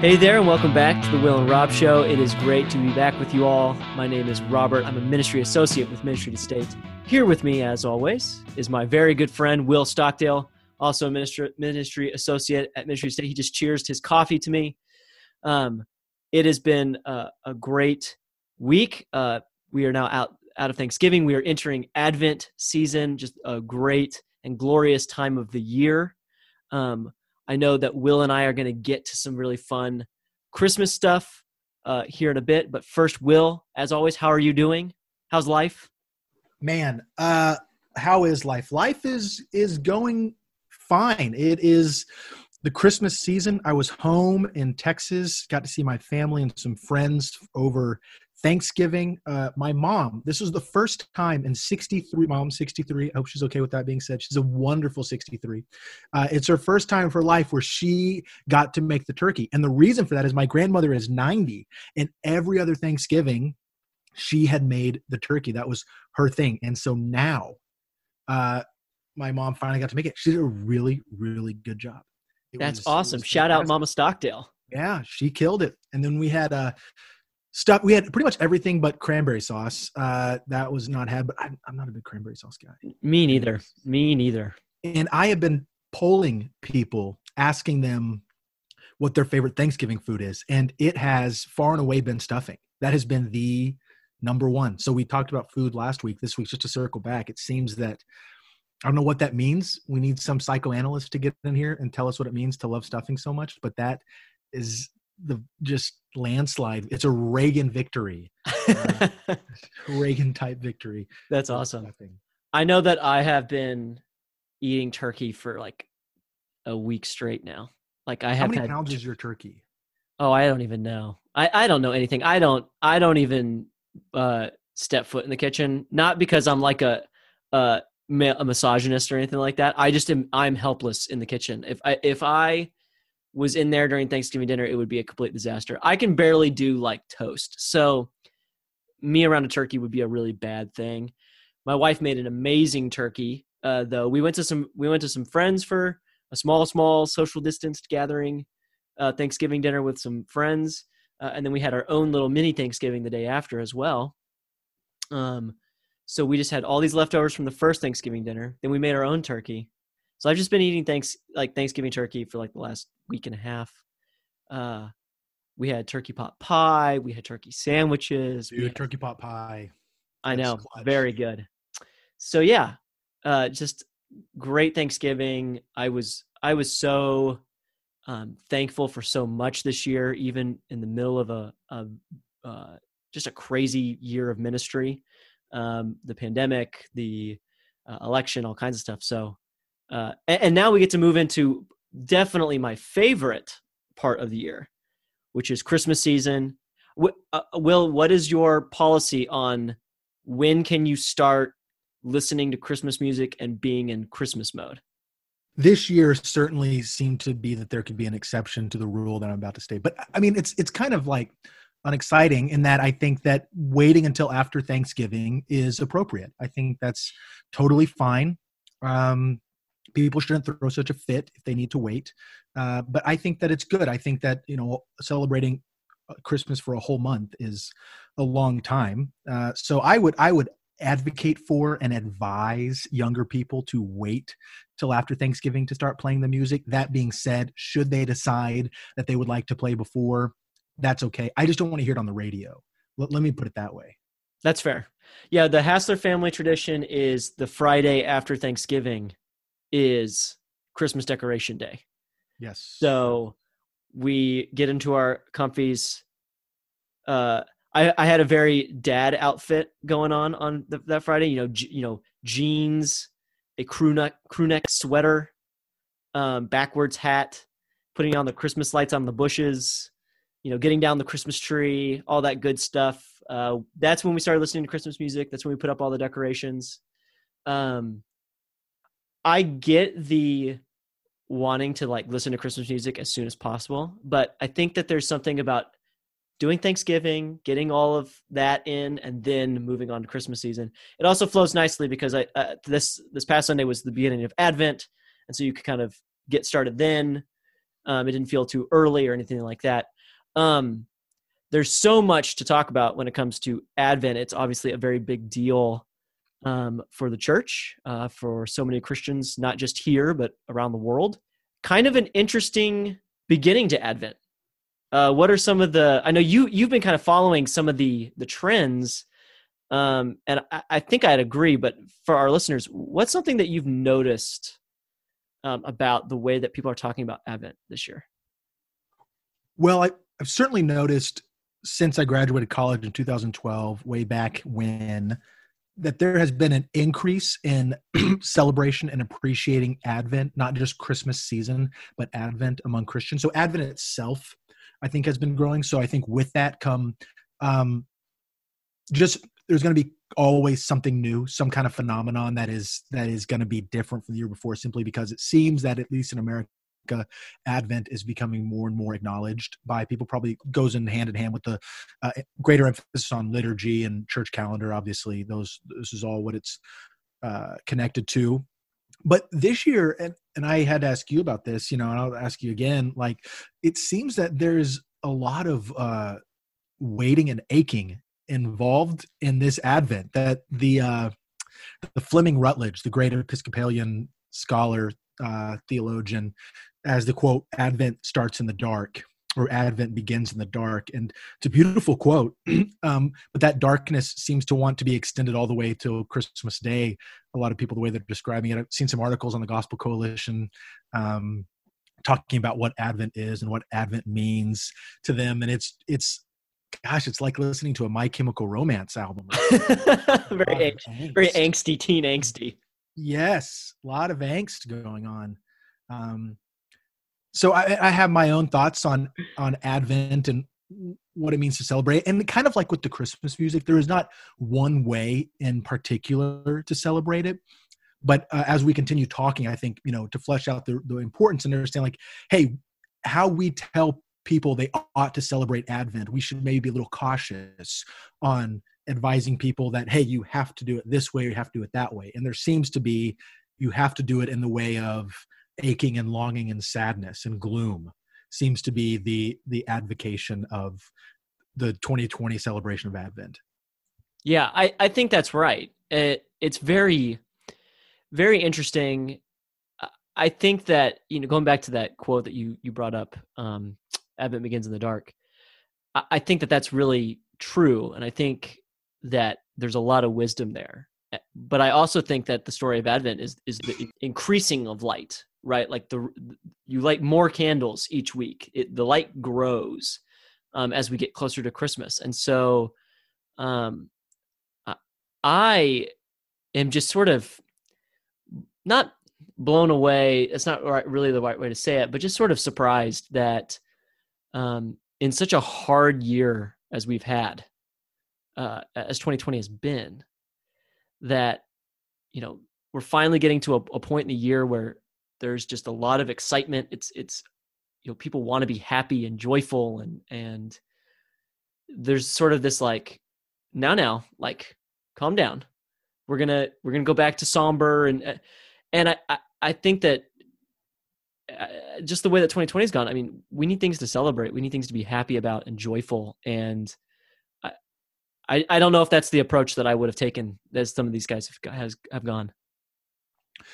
Hey there, and welcome back to the Will and Rob Show. It is great to be back with you all. My name is Robert. I'm a ministry associate with Ministry to State. Here with me, as always, is my very good friend, Will Stockdale, also a ministry, ministry associate at Ministry to State. He just cheersed his coffee to me. Um, it has been a, a great week. Uh, we are now out, out of Thanksgiving. We are entering Advent season, just a great and glorious time of the year. Um, I know that Will and I are going to get to some really fun Christmas stuff uh, here in a bit. But first, Will, as always, how are you doing? How's life? Man, uh, how is life? Life is is going fine. It is the Christmas season. I was home in Texas, got to see my family and some friends over Thanksgiving, uh, my mom, this was the first time in 63, mom, 63. I hope she's okay with that being said. She's a wonderful 63. Uh, it's her first time for life where she got to make the turkey. And the reason for that is my grandmother is 90, and every other Thanksgiving, she had made the turkey. That was her thing. And so now, uh, my mom finally got to make it. She did a really, really good job. It That's was, awesome. Shout out Mama Stockdale. Yeah, she killed it. And then we had uh stuff. We had pretty much everything but cranberry sauce. Uh, that was not had, but I'm, I'm not a big cranberry sauce guy. Me neither. Me neither. And I have been polling people, asking them what their favorite Thanksgiving food is, and it has far and away been stuffing. That has been the number one. So we talked about food last week. This week, just to circle back, it seems that I don't know what that means. We need some psychoanalyst to get in here and tell us what it means to love stuffing so much, but that is the just landslide. It's a Reagan victory, uh, Reagan type victory. That's awesome. I know that I have been eating turkey for like a week straight now. Like I have. How many had, pounds is your turkey? Oh, I don't even know. I I don't know anything. I don't. I don't even uh, step foot in the kitchen. Not because I'm like a a, a misogynist or anything like that. I just am. I'm helpless in the kitchen. If I if I was in there during Thanksgiving dinner, it would be a complete disaster. I can barely do like toast. So me around a turkey would be a really bad thing. My wife made an amazing turkey. Uh, though we went to some we went to some friends for a small small social distanced gathering uh, Thanksgiving dinner with some friends, uh, and then we had our own little mini Thanksgiving the day after as well. Um, so we just had all these leftovers from the first Thanksgiving dinner. Then we made our own turkey, so I've just been eating thanks like Thanksgiving turkey for like the last week and a half. Uh, we had turkey pot pie. We had turkey sandwiches. Dude, had, turkey pot pie. I know, clutch. very good. So yeah, uh, just great Thanksgiving. I was I was so um, thankful for so much this year, even in the middle of a, a uh, just a crazy year of ministry, um, the pandemic, the uh, election, all kinds of stuff. So uh, and, and now we get to move into definitely my favorite part of the year, which is Christmas season. Uh, Will, what is your policy on when can you start listening to Christmas music and being in Christmas mode? This year certainly seemed to be that there could be an exception to the rule that I'm about to state. But I mean, it's it's kind of like unexciting in that I think that waiting until after Thanksgiving is appropriate. I think that's totally fine. Um, people shouldn't throw such a fit if they need to wait. Uh, but I think that it's good. I think that you know celebrating uh, Christmas for a whole month is a long time. Uh, so I would I would advocate for and advise younger people to wait till after Thanksgiving to start playing the music. That being said, should they decide that they would like to play before, that's okay. I just don't want to hear it on the radio. Let, let me put it that way. That's fair. Yeah, the Hassler family tradition is the Friday after Thanksgiving is Christmas decoration day. Yes. So we get into our comfies. Uh, I, I had a very dad outfit going on on the, that Friday. You know, you know, jeans, a crew neck crew neck sweater, um, backwards hat, putting on the Christmas lights on the bushes. You know, getting down the Christmas tree, all that good stuff. Uh, that's when we started listening to Christmas music. That's when we put up all the decorations. Um, I get the wanting to like listen to Christmas music as soon as possible, but I think that there's something about doing Thanksgiving, getting all of that in, and then moving on to Christmas season. It also flows nicely because I uh, this this past Sunday was the beginning of Advent, and so you could kind of get started then. Um, it didn't feel too early or anything like that. Um, there's so much to talk about when it comes to Advent. It's obviously a very big deal um, for the church, uh, for so many Christians, not just here, but around the world. Kind of an interesting beginning to Advent. Uh, what are some of the? I know you you've been kind of following some of the the trends, um, and I, I think I'd agree. But for our listeners, what's something that you've noticed um, about the way that people are talking about Advent this year? Well, I, I've certainly noticed since I graduated college in 2012, way back when, that there has been an increase in celebration and appreciating Advent, not just Christmas season, but Advent among Christians. So Advent itself, I think, has been growing. So I think with that come um, just there's going to be always something new, some kind of phenomenon that is that is going to be different from the year before, simply because it seems that at least in America Advent is becoming more and more acknowledged by people. Probably goes in hand in hand with the uh, greater emphasis on liturgy and church calendar. Obviously, those this is all what it's uh, connected to. But this year, and and I had to ask you about this, you know, and I'll ask you again. Like, it seems that there's a lot of uh, waiting and aching involved in this Advent. That the uh, the Fleming Rutledge, the great Episcopalian scholar, uh, theologian, as the quote advent starts in the dark or advent begins in the dark and it's a beautiful quote um, but that darkness seems to want to be extended all the way to christmas day. A lot of people the way they're describing it i've seen some articles on the gospel coalition um, talking about what advent is and what advent means to them and it's it's gosh it's like listening to a my chemical romance album. Very, ang- very angsty teen angsty. Yes a lot of angst going on. Um, so I, I have my own thoughts on on Advent and what it means to celebrate. And kind of like with the christmas music there is not one way in particular to celebrate it. But uh, as we continue talking i think you know to flesh out the, the importance and understand like hey how we tell people they ought to celebrate advent we should maybe be a little cautious on advising people that hey you have to do it this way or you have to do it that way. And there seems to be you have to do it in the way of aching and longing and sadness and gloom seems to be the the advocation of the 2020 celebration of advent. Yeah i i think that's right. It, it's very very interesting. I think that you know going back to that quote that you you brought up um advent begins in the dark I, I think that that's really true and i think that there's a lot of wisdom there. But i also think that the story of advent is is the increasing of light right? Like the you light more candles each week. It, the light grows um, as we get closer to Christmas, and so um, I am just sort of not blown away. It's not really the right way to say it, but just sort of surprised that um, in such a hard year as we've had, uh, as 2020 has been, that you know we're finally getting to a, a point in the year where there's just a lot of excitement. It's it's you know people want to be happy and joyful and and there's sort of this like now now like calm down. We're gonna we're gonna go back to somber and uh, and i i, I think that uh, just the way that 2020 has gone i mean we need things to celebrate. We need things to be happy about and joyful and i i, I don't know if that's the approach that i would have taken as some of these guys have, has, have gone.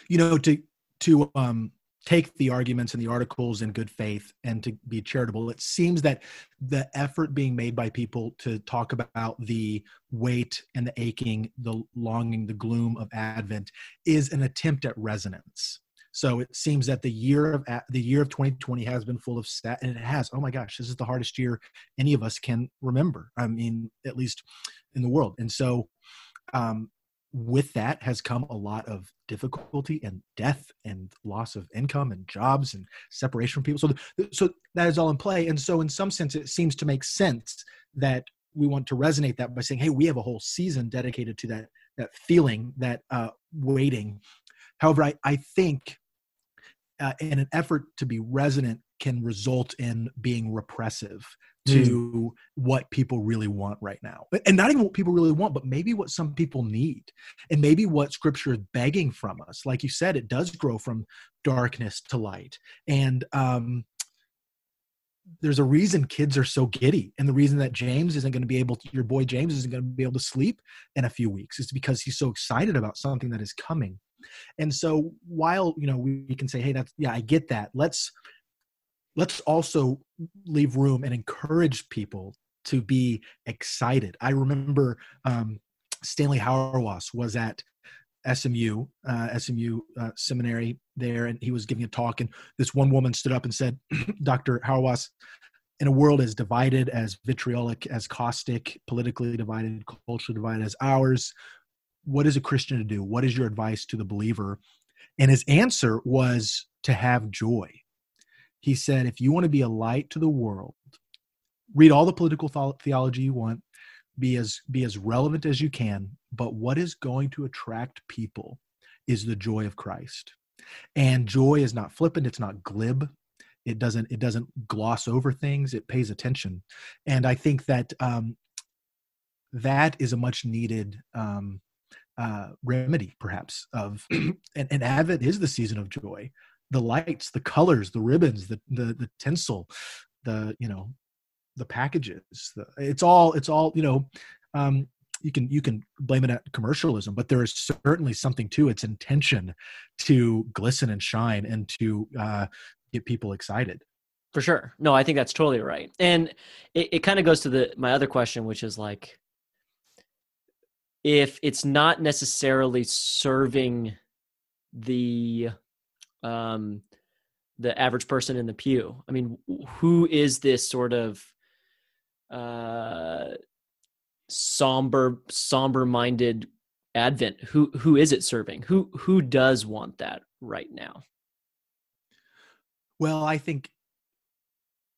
You know to to um, take the arguments and the articles in good faith and to be charitable. It seems that the effort being made by people to talk about the weight and the aching, the longing, the gloom of Advent is an attempt at resonance. So it seems that the year of the year of 2020 has been full of stat, and it has. Oh my gosh, this is the hardest year any of us can remember. I mean, at least in the world. And so, um, with that has come a lot of difficulty and death and loss of income and jobs and separation from people. So, so that is all in play. And so, in some sense, it seems to make sense that we want to resonate that by saying, "Hey, we have a whole season dedicated to that that feeling, that uh, waiting." However, I I think uh, in an effort to be resonant can result in being repressive to mm. what people really want right now. And not even what people really want, but maybe what some people need. And maybe what scripture is begging from us. Like you said, it does grow from darkness to light. And um, there's a reason kids are so giddy and the reason that james isn't going to be able to your boy james isn't going to be able to sleep in a few weeks is because he's so excited about something that is coming and so while you know we, we can say hey that's yeah i get that let's let's also leave room and encourage people to be excited i remember um, stanley hauerwas was at SMU, uh, SMU uh, seminary there, and he was giving a talk. And this one woman stood up and said, "Dr. Hauerwas, in a world as divided, as vitriolic, as caustic, politically divided, culturally divided as ours, what is a Christian to do? What is your advice to the believer?" And his answer was to have joy. He said, "If you want to be a light to the world, read all the political theology you want, be as be as relevant as you can but what is going to attract people is the joy of christ. And joy is not flippant it's not glib. It doesn't it doesn't gloss over things it pays attention. And i think that um that is a much needed um uh remedy perhaps of and, and advent is the season of joy the lights the colors the ribbons the the, the tinsel the you know the packages the, it's all it's all you know um, you can you can blame it at commercialism but there is certainly something to its intention to glisten and shine and to uh, get people excited. For sure. No i think that's totally right. And it, it kind of goes to the my other question which is like if it's not necessarily serving the um the average person in the pew. I mean who is this sort of uh, somber somber minded advent? Who who is it serving? Who who does want that right now? Well i think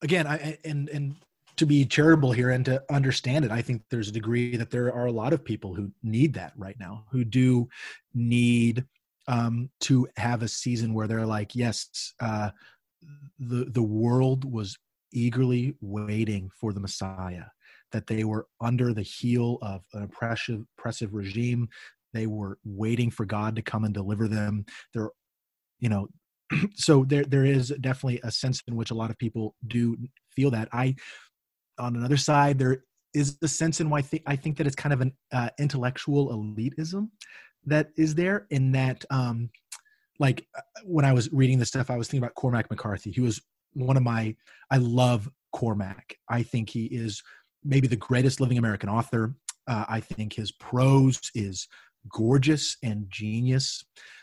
again i and and to be charitable here and to understand it i think there's a degree that there are a lot of people who need that right now who do need um to have a season where they're like yes uh the the world was eagerly waiting for the Messiah, that they were under the heel of an oppressive, oppressive regime. They were waiting for God to come and deliver them. They're, you know, so there there is definitely a sense in which a lot of people do feel that. I, on another side, there is the sense in why I think, I think that it's kind of an uh, intellectual elitism that is there in that um like uh, when I was reading this stuff, I was thinking about Cormac McCarthy. He was one of my I love Cormac. I think he is maybe the greatest living American author. Uh, I think his prose is gorgeous and genius,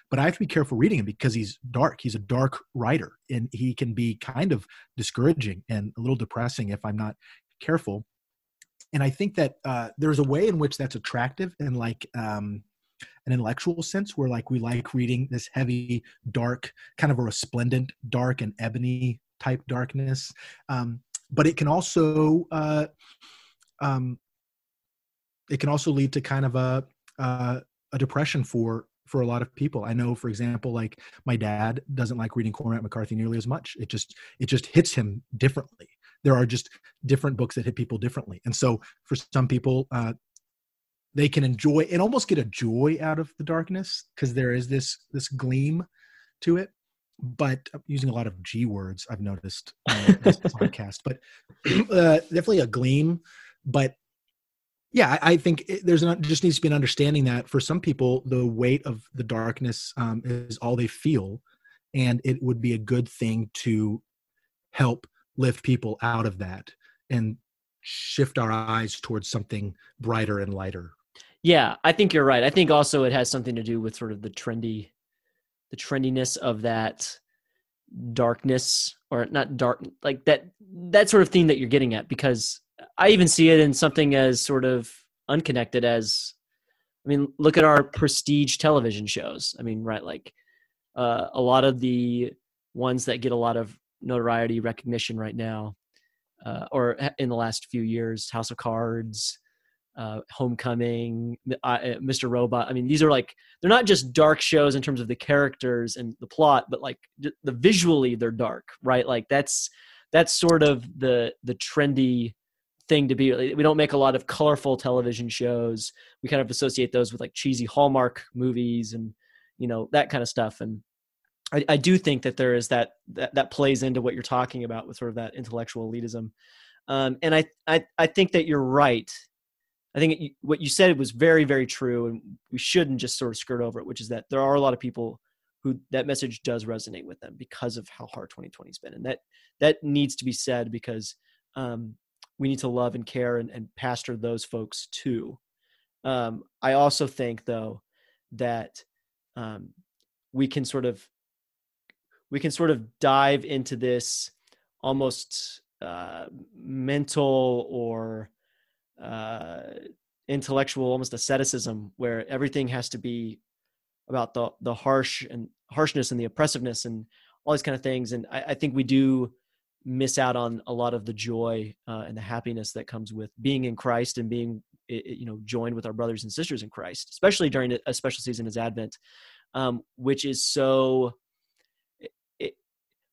but I have to be careful reading him because he's dark. He's a dark writer, and he can be kind of discouraging and a little depressing if I'm not careful. And I think that uh, there's a way in which that's attractive and like um, an intellectual sense, where like we like reading this heavy, dark, kind of a resplendent, dark and ebony type darkness. Um, but it can also uh, um, it can also lead to kind of a uh, a depression for for a lot of people. I know, for example, like my dad doesn't like reading Cormac McCarthy nearly as much. It just it just hits him differently. There are just different books that hit people differently, and so for some people, uh, they can enjoy and almost get a joy out of the darkness because there is this this gleam to it but I'm using a lot of G words I've noticed uh, this podcast, but uh, definitely a gleam. But yeah, I, I think it, there's not just needs to be an understanding that for some people the weight of the darkness um, is all they feel, and it would be a good thing to help lift people out of that and shift our eyes towards something brighter and lighter. Yeah, I think you're right. I think also it has something to do with sort of the trendy the trendiness of that darkness or not dark like that that sort of theme that you're getting at because i even see it in something as sort of unconnected as i mean look at our prestige television shows i mean right like uh, a lot of the ones that get a lot of notoriety recognition right now uh, or in the last few years house of cards uh, Homecoming, uh, Mr. Robot. I mean, these are like they're not just dark shows in terms of the characters and the plot, but like the visually they're dark, right? Like that's that's sort of the the trendy thing to be. We don't make a lot of colorful television shows. We kind of associate those with like cheesy Hallmark movies and you know that kind of stuff. And I, I do think that there is that, that that plays into what you're talking about with sort of that intellectual elitism, um, and I, I I think that you're right. I think it, what you said was very very true, and we shouldn't just sort of skirt over it. Which is that there are a lot of people who that message does resonate with them because of how hard 2020's been, and that that needs to be said because um, we need to love and care and, and pastor those folks too. Um, I also think though that um, we can sort of we can sort of dive into this almost uh, mental or uh, intellectual, almost asceticism, where everything has to be about the the harsh and harshness and the oppressiveness and all these kind of things. And I, I think we do miss out on a lot of the joy uh, and the happiness that comes with being in Christ and being you know joined with our brothers and sisters in Christ, especially during a special season as Advent, um, which is so. It,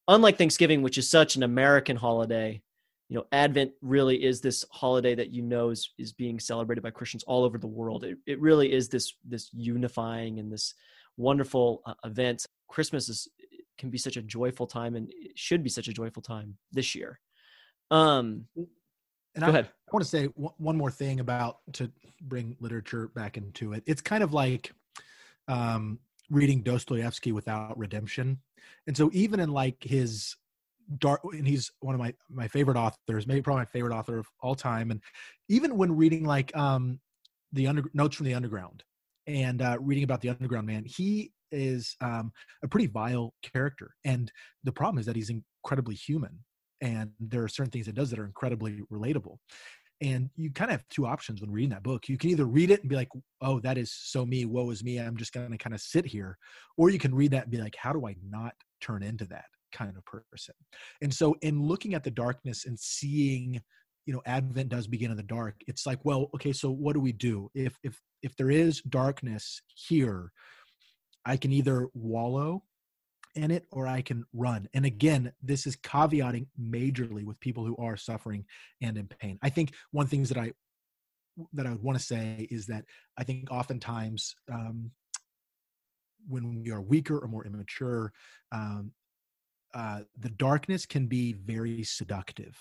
unlike Thanksgiving, which is such an American holiday, you know, Advent really is this holiday that you know is is being celebrated by Christians all over the world. It it really is this this unifying and this wonderful uh, event. Christmas is can be such a joyful time and it should be such a joyful time this year. Um, and Go I, ahead. I want to say one more thing about to bring literature back into it. It's kind of like um, reading Dostoevsky without redemption. And so even in like his dark and he's one of my my favorite authors, maybe probably my favorite author of all time. And even when reading like um the under notes from the underground and uh reading about the underground man, he is um a pretty vile character. And the problem is that he's incredibly human. And there are certain things it does that are incredibly relatable. And you kind of have two options when reading that book. You can either read it and be like oh that is so me. Woe is me. I'm just going to kind of sit here. Or you can read that and be like how do i not turn into that kind of person and so in looking at the darkness and seeing you know advent does begin in the dark it's like well okay so what do we do if if if there is darkness here i can either wallow in it or I can run. And again, this is caveating majorly with people who are suffering and in pain. I think one things that I that I would want to say is that I think oftentimes um, when we are weaker or more immature, um, uh, the darkness can be very seductive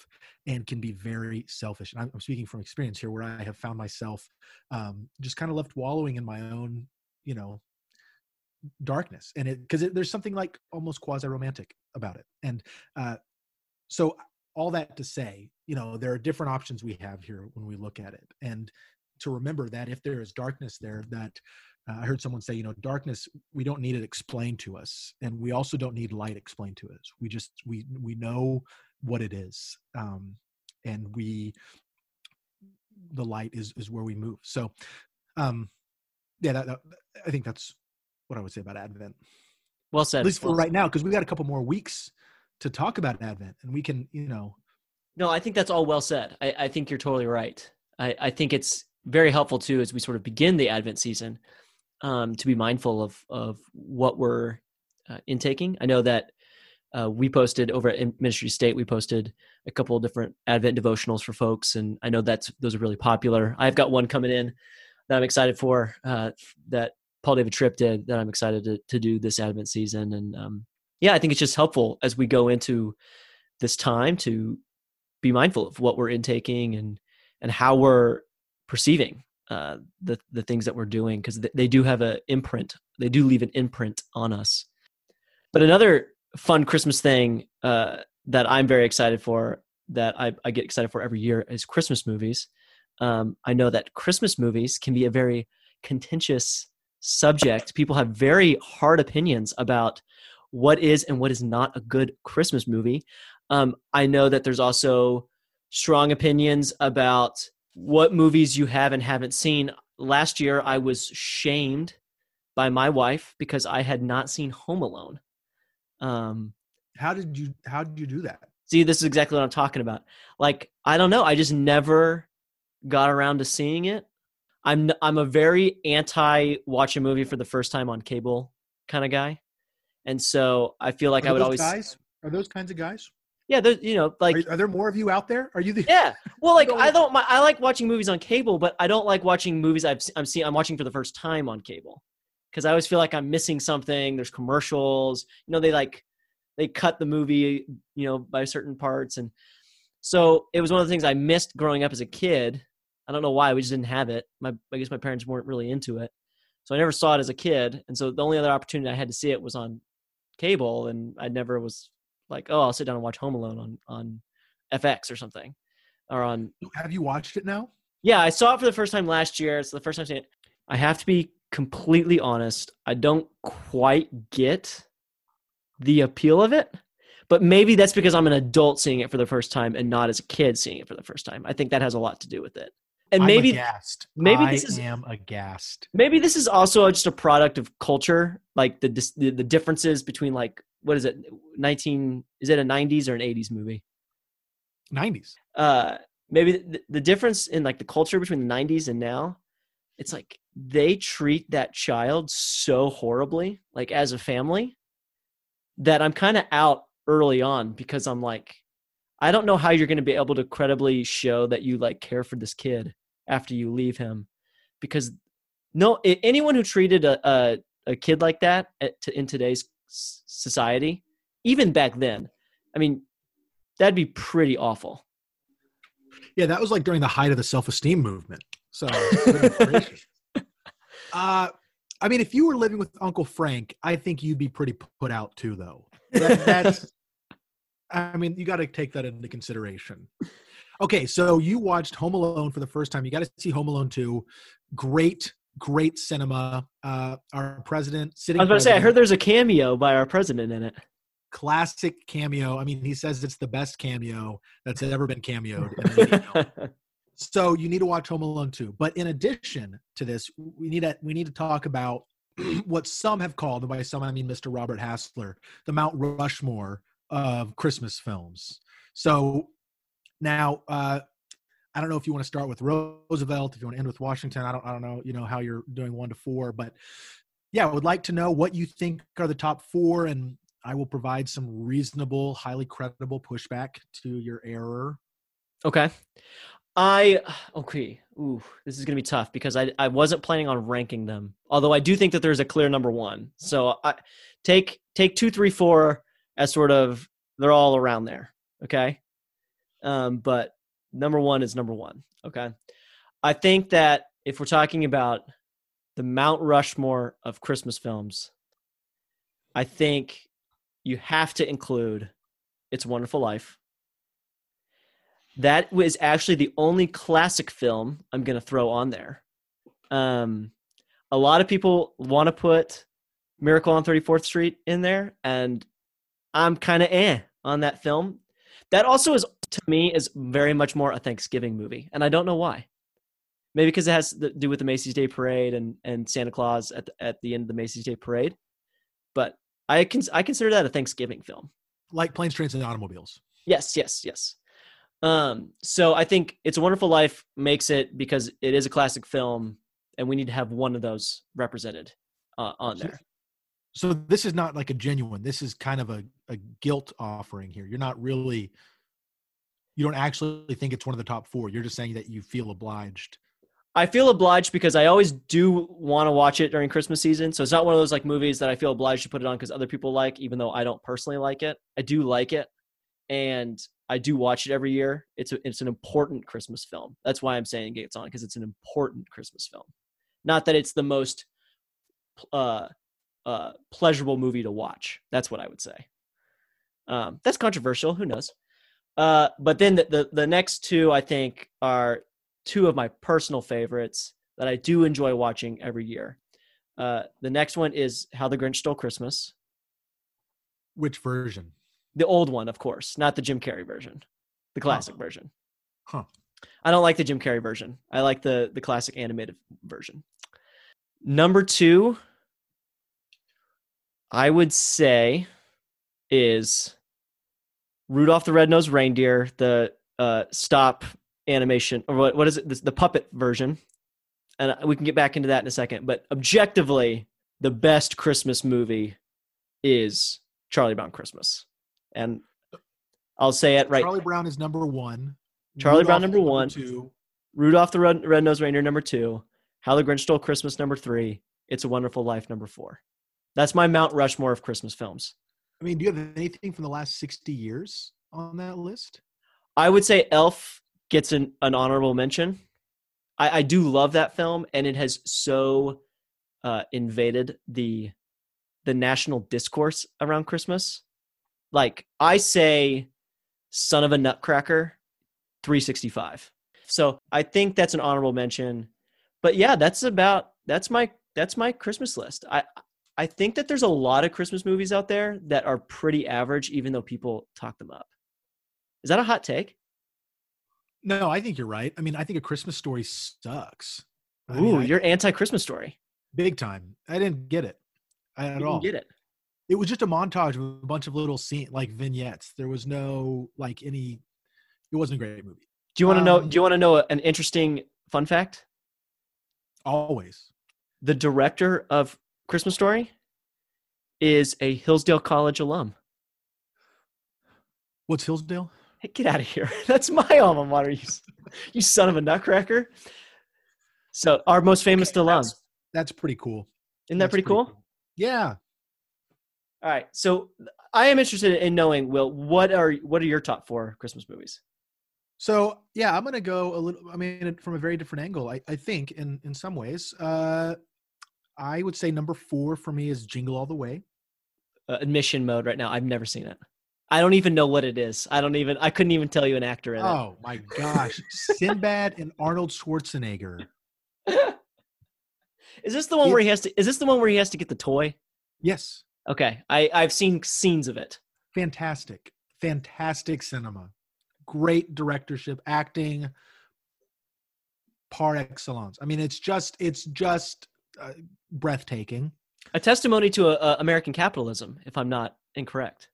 and can be very selfish. And I'm, I'm speaking from experience here, where I have found myself um, just kind of left wallowing in my own, you know, darkness and it because there's something like almost quasi romantic about it and uh so all that to say you know there are different options we have here when we look at it and to remember that if there is darkness there that uh, i heard someone say you know darkness we don't need it explained to us and we also don't need light explained to us we just we we know what it is um and we the light is is where we move so um yeah that, that i think that's what I would say about Advent. Well said. At least for right now, because we got a couple more weeks to talk about Advent, and we can, you know. No, I think that's all well said. I, I think you're totally right. I, I think it's very helpful too as we sort of begin the Advent season um, to be mindful of of what we're uh, intaking. I know that uh, we posted over at Ministry State. We posted a couple different Advent devotionals for folks, and I know that's those are really popular. I've got one coming in that I'm excited for. Uh, that Paul David Tripp did that I'm excited to, to do this Advent season. And um, yeah, I think it's just helpful as we go into this time to be mindful of what we're intaking and and how we're perceiving uh, the the things that we're doing because they do have an imprint. They do leave an imprint on us. But another fun Christmas thing uh, that I'm very excited for, that I, I, get excited for every year, is Christmas movies. Um, I know that Christmas movies can be a very contentious subject, people have very hard opinions about what is and what is not a good Christmas movie. Um, I know that there's also strong opinions about what movies you have and haven't seen. Last year, I was shamed by my wife because I had not seen Home Alone. Um, how did you How did you do that? See, this is exactly what I'm talking about. Like, I don't know. I just never got around to seeing it. I'm I'm a very anti watch a movie for the first time on cable kind of guy, and so I feel like are I would always guys are those kinds of guys. Yeah, there's you know like are, are, there more of you out there? Are you the yeah? Well, like I oh. don't I like watching movies on cable, but I don't like watching movies I've I'm seeing I'm watching for the first time on cable. because I always feel like I'm missing something. There's commercials, you know, they like they cut the movie, you know, by certain parts, and so it was one of the things I missed growing up as a kid. I don't know why we just didn't have it. My I guess my parents weren't really into it, so I never saw it as a kid. And so the only other opportunity I had to see it was on cable, and I never was like, oh, I'll sit down and watch Home Alone on on FX or something, or on. Oh, have you watched it now? Yeah, I saw it for the first time last year. It's the first time seeing it. I have to be completely honest. I don't quite get the appeal of it, but maybe that's because I'm an adult seeing it for the first time and not as a kid seeing it for the first time. I think that has a lot to do with it. And I'm maybe aghast. maybe I this is- am aghast. maybe this is also just a product of culture like the the, the differences between like what is it 19 is it a 90s or an 80s movie 90s. uh maybe the, the difference in like the culture between the 90s and now it's like they treat that child so horribly like as a family that i'm kind of out early on because i'm like i don't know how you're going to be able to credibly show that you like care for this kid after you leave him because no anyone who treated a, a, a kid like that at, to, in today's society even back then i mean that'd be pretty awful Yeah, that was like during the height of the self-esteem movement. So, uh, I mean, if you were living with Uncle Frank, I think you'd be pretty put out too, though. That- that's, I mean, you got to take that into consideration. Okay, so you watched Home Alone for the first time. You got to see Home Alone 2. Great, great cinema. Uh, our president sitting. I was about to say, I heard there's a cameo by our president in it. classic cameo. I mean, he says it's the best cameo that's ever been cameoed. in a movie film. So you need to watch Home Alone 2. But in addition to this, we need to we need to talk about what some have called, and by some I mean Mr. Robert Hassler, the Mount Rushmore of Christmas films. So now uh I don't know if you want to start with Roosevelt, if you want to end with Washington. I don't I don't know, you know, how you're doing one to four, but yeah, I would like to know what you think are the top four, and I will provide some reasonable, highly credible pushback to your error. okay. I okay. Ooh, this is gonna be tough because I I wasn't planning on ranking them. Although I do think that there's a clear number one. So I take take two, three, four as sort of they're all around there. Okay. Um, but number one is number one. Okay. I think that if we're talking about the Mount Rushmore of Christmas films, I think you have to include It's a Wonderful Life. That was actually the only classic film I'm going to throw on there. Um, a lot of people want to put Miracle on 34th Street in there, and I'm kind of eh on that film. That also is, to me, is very much more a Thanksgiving movie, and I don't know why. Maybe because it has to do with the Macy's Day Parade and, and Santa Claus at the, at the end of the Macy's Day Parade. But I can I consider that a Thanksgiving film. Like planes, trains, and automobiles. Yes, yes, yes. Um, so I think It's a Wonderful Life makes it because it is a classic film, and we need to have one of those represented uh, on there. So this is not like a genuine. This is kind of a, a guilt offering here. You're not really. You don't actually think it's one of the top four. You're just saying that you feel obliged. I feel obliged because I always do want to watch it during Christmas season. So it's not one of those like movies that I feel obliged to put it on because other people like, even though I don't personally like it. I do like it, and I do watch it every year. It's a, it's an important Christmas film. That's why I'm saying it's on because it's an important Christmas film. Not that it's the most uh, uh, pleasurable movie to watch. That's what I would say. Um, that's controversial. Who knows? Uh, but then the, the the next two I think are two of my personal favorites that I do enjoy watching every year. Uh, the next one is How the Grinch Stole Christmas, Which version? the old one, of course, not the Jim Carrey version, the classic version. Huh. I don't like the Jim Carrey version. I like the the classic animated version. Number two, I would say, is Rudolph the Red-Nosed Reindeer, the uh, stop animation, or what, what is it? The, the puppet version. And we can get back into that in a second. But objectively, the best Christmas movie is Charlie Brown Christmas. And I'll say it right. Charlie Brown is number one. Charlie Brown number one. Two. Rudolph the Red, Red-Nosed Reindeer number two, How the Grinch Stole Christmas number three, It's a Wonderful Life number four. That's my Mount Rushmore of Christmas films. I mean, do you have anything from the last 60 years on that list? I would say Elf gets an, an honorable mention. I, I do love that film, and it has so uh, invaded the the national discourse around Christmas. Like I say, "Son of a Nutcracker," three sixty five. So I think that's an honorable mention. But yeah, that's about that's my that's my Christmas list. I I think that there's a lot of Christmas movies out there that are pretty average, even though people talk them up. Is that a hot take? No, I think you're right. I mean, I think a Christmas story sucks. I Ooh, mean, I- you're anti-Christmas story. big time. I didn't get it at You didn't all. get it. It was just a montage of a bunch of little scene like vignettes. There was no like any. It wasn't a great movie. Do you want to know? Um, Do you want to know an interesting fun fact? Always. The director of Christmas Story is a Hillsdale College alum. What's Hillsdale? Hey, get out of here! That's my alma mater. You, you son of a nutcracker. So our most famous Okay, alum. that's- That's pretty cool. Isn't that That's pretty cool? Yeah. All right. So I am interested in knowing, Will, what are what are your top four Christmas movies? So yeah, I'm gonna go a little. I mean, from a very different angle. I, I think in in some ways, uh, I would say number four for me is Jingle All the Way. Uh, admission mode right now. I've never seen it. I don't even know what it is. I don't even. I couldn't even tell you an actor in Oh my gosh, Sinbad and Arnold Schwarzenegger. is this the one where he has to? Is this the one where he has to get the toy? Yes, Okay, I I've seen scenes of it. fantastic, fantastic cinema, great directorship, acting, par excellence. I mean, it's just it's just uh, breathtaking. A testimony to a, a American capitalism, if I'm not incorrect.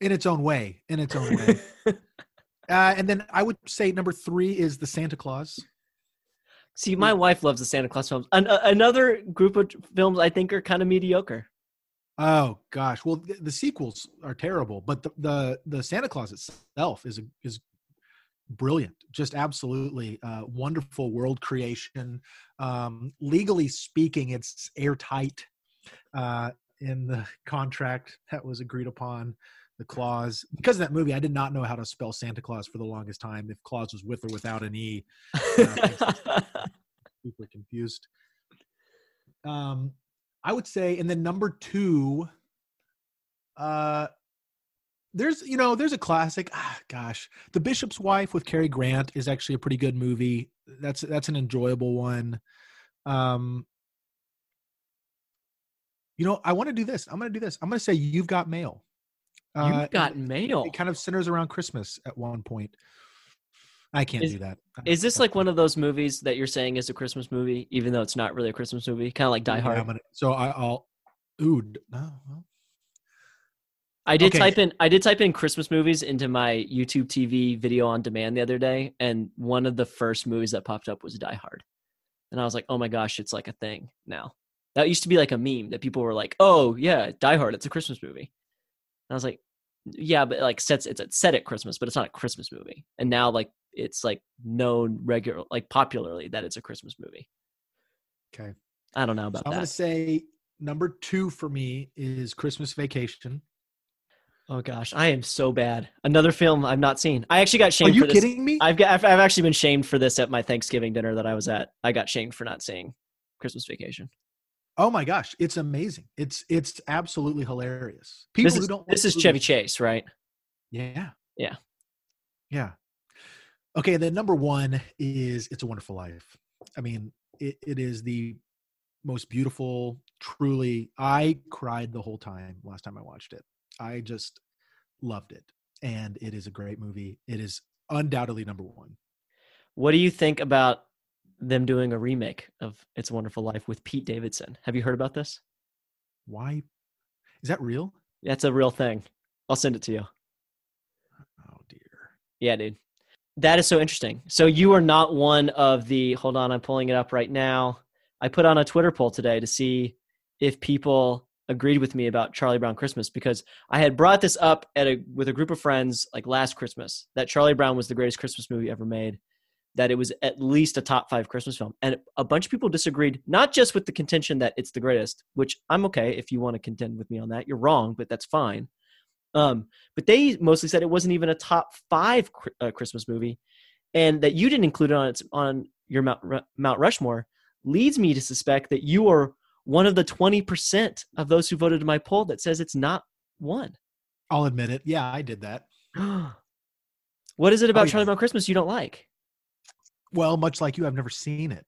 in its own way. In its own way. uh, and then I would say number three is the Santa Claus. See, my wife loves the Santa Claus films. An- another group of films I think are kind of mediocre. Oh gosh, well the, the sequels are terrible, but the, the the Santa Claus itself is a, is brilliant, just absolutely uh, wonderful world creation. Um, legally speaking, it's airtight uh, in the contract that was agreed upon. The clause because of that movie, I did not know how to spell Santa Claus for the longest time. If clause was with or without an e, super confused. Um, I would say, and then number two, uh, there's you know there's a classic. Ah, gosh, The Bishop's Wife with Cary Grant is actually a pretty good movie. That's that's an enjoyable one. Um, you know, I want to do this. I'm going to do this. I'm going to say You've Got Mail. Uh, You've got mail. It kind of centers around Christmas at one point. I can't Is- do that. Is this like one of those movies that you're saying is a Christmas movie, even though it's not really a Christmas movie? Kind of like Die Yeah, Hard. Gonna- so I, I'll. Ooh, no. I did Okay. type in I did type in Christmas movies into my YouTube TV video on demand the other day, and one of the first movies that popped up was Die Hard, and I was like, oh my gosh, it's like a thing now. That used to be like a meme that people were like, oh yeah, Die Hard, it's a Christmas movie. And I was like, yeah, but like sets it's set at Christmas, but it's not a Christmas movie. And now like it's like known regular like popularly that it's a Christmas movie. Okay. I don't know So about I'm going to say number two for me is Christmas Vacation. Oh gosh, I am so bad. Another film I've not seen. I actually got shamed. Are you for this. kidding me? I've got I've, I've actually been shamed for this at my Thanksgiving dinner that I was at. I got shamed for not seeing Christmas Vacation. oh my gosh, it's amazing. It's it's absolutely hilarious. People This who is don't this is Chevy Chase, right? Yeah. Yeah. Yeah. Okay, then number one is It's a Wonderful Life. I mean, it, it is the most beautiful, truly. I cried the whole time last time I watched it. I just loved it. And it is a great movie. It is undoubtedly number one. What do you think about them doing a remake of It's a Wonderful Life with Pete Davidson? Have you heard about this? Why? Is that real? That's a real thing. I'll send it to you. Oh, dear. Yeah, dude. That is so interesting. So you are not one of the hold on, I'm pulling it up right now. I put on a Twitter poll today to see if people agreed with me about Charlie Brown Christmas because I had brought this up at a with a group of friends like last Christmas that Charlie Brown was the greatest Christmas movie ever made. that it was at least a top five Christmas film. And a bunch of people disagreed, not just with the contention that it's the greatest, which I'm okay if you want to contend with me on that. You're wrong, but that's fine. Um, but they mostly said it wasn't even a top five uh, Christmas movie, and that you didn't include it on its on your Mount, Mount Rushmore leads me to suspect that you are one of the 20% of those who voted in my poll that says it's not one. I'll admit it. Yeah, I did that. what is it about oh, yeah. Charlie Brown Christmas you don't like? Well, much like you, I've never seen it.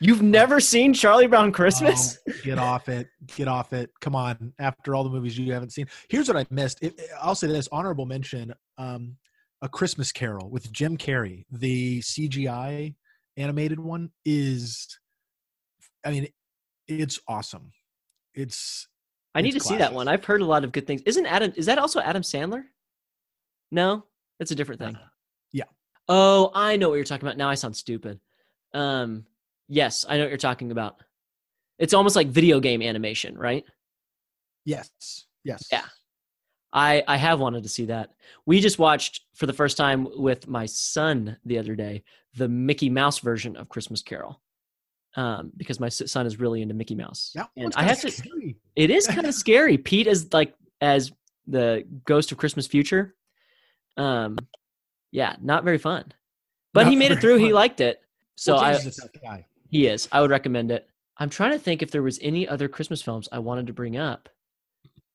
You've never seen Charlie Brown Christmas? Oh, get off it. Get off it. Come on. After all the movies you haven't seen. Here's what I missed. It, I'll say this honorable mention um, A Christmas Carol with Jim Carrey. The CGI animated one is, I mean, it's awesome. It's. I need to classic. see that one. I've heard a lot of good things. Isn't Adam, is that also Adam Sandler? No, that's a different thing. Uh, yeah. Oh, I know what you're talking about. Now I sound stupid. Um, yes, I know what you're talking about. It's almost like video game animation, right? Yes. Yes. Yeah. I I have wanted to see that. We just watched for the first time with my son the other day the Mickey Mouse version of Christmas Carol. Um, because my son is really into Mickey Mouse. That and I have to. It is kind of scary. Pete is like as the ghost of Christmas Future. Um, yeah, not very fun. But not he made it through. Fun. He liked it. So well, I, he is. I would recommend it. I'm trying to think if there was any other Christmas films I wanted to bring up.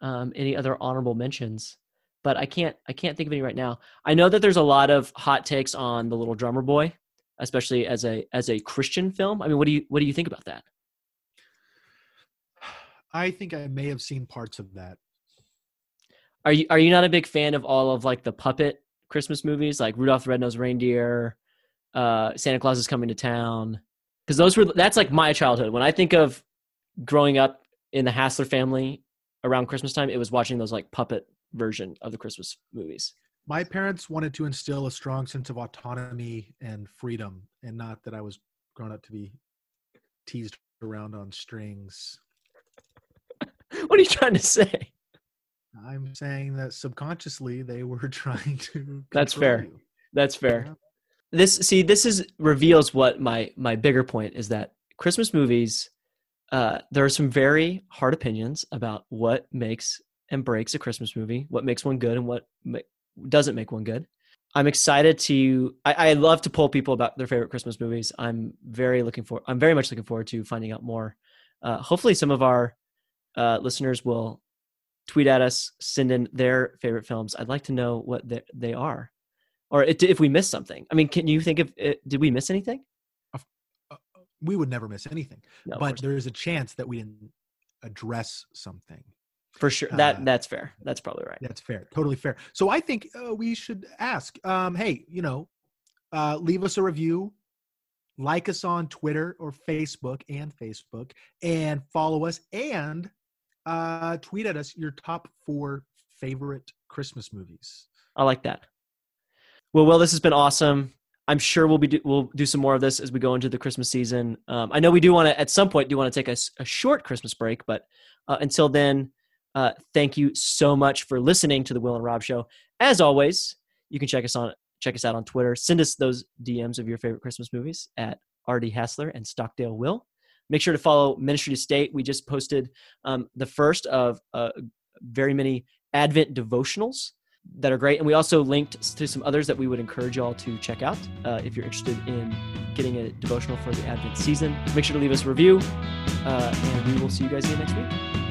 Um, any other honorable mentions, but I can't. I can't think of any right now. I know that there's a lot of hot takes on the Little Drummer Boy, especially as a as a Christian film. I mean, what do you what do you think about that? I think I may have seen parts of that. Are you are you not a big fan of all of like the puppet Christmas movies like Rudolph the Red-Nosed Reindeer, uh, Santa Claus is Coming to Town? Because those were that's like my childhood. When I think of growing up in the Hassler family around Christmas time, it was watching those like puppet version of the Christmas movies. My parents wanted to instill a strong sense of autonomy and freedom, and not that I was grown up to be teased around on strings. what are you trying to say? I'm saying that subconsciously they were trying to. That's fair. You. That's fair. Yeah. This see this is reveals what my my bigger point is that Christmas movies. Uh, there are some very hard opinions about what makes and breaks a Christmas movie, what makes one good and what doesn't make one good. I'm excited to. I, I, love to poll people about their favorite Christmas movies. I'm very looking for. I'm very much looking forward to finding out more. Uh, hopefully, some of our uh, listeners will tweet at us, send in their favorite films. I'd like to know what they, they are, or if we missed something. I mean, can you think of? It, did we miss anything? Uh, we would never miss anything, no, but there is a chance that we didn't address something. For sure, that uh, that's fair. That's probably right. That's fair. Totally fair. So I think uh, we should ask. Um, hey, you know, uh, leave us a review like us on Twitter or Facebook and Facebook, and follow us and uh, tweet at us your top four favorite Christmas movies. I like that. Well, well, this has been awesome. I'm sure we'll be do, we'll do some more of this as we go into the Christmas season. Um, I know we do want to at some point do want to take a, a short Christmas break, but uh, until then, uh, thank you so much for listening to the Will and Rob Show. As always, you can check us on check us out on Twitter. Send us those DMs of your favorite Christmas movies at RD Hassler and Stockdale Will. Make sure to follow Ministry to State. We just posted um, the first of uh, very many Advent devotionals that are great. And we also linked to some others that we would encourage y'all to check out uh, if you're interested in getting a devotional for the Advent season. Make sure to leave us a review, uh, and we will see you guys again next week.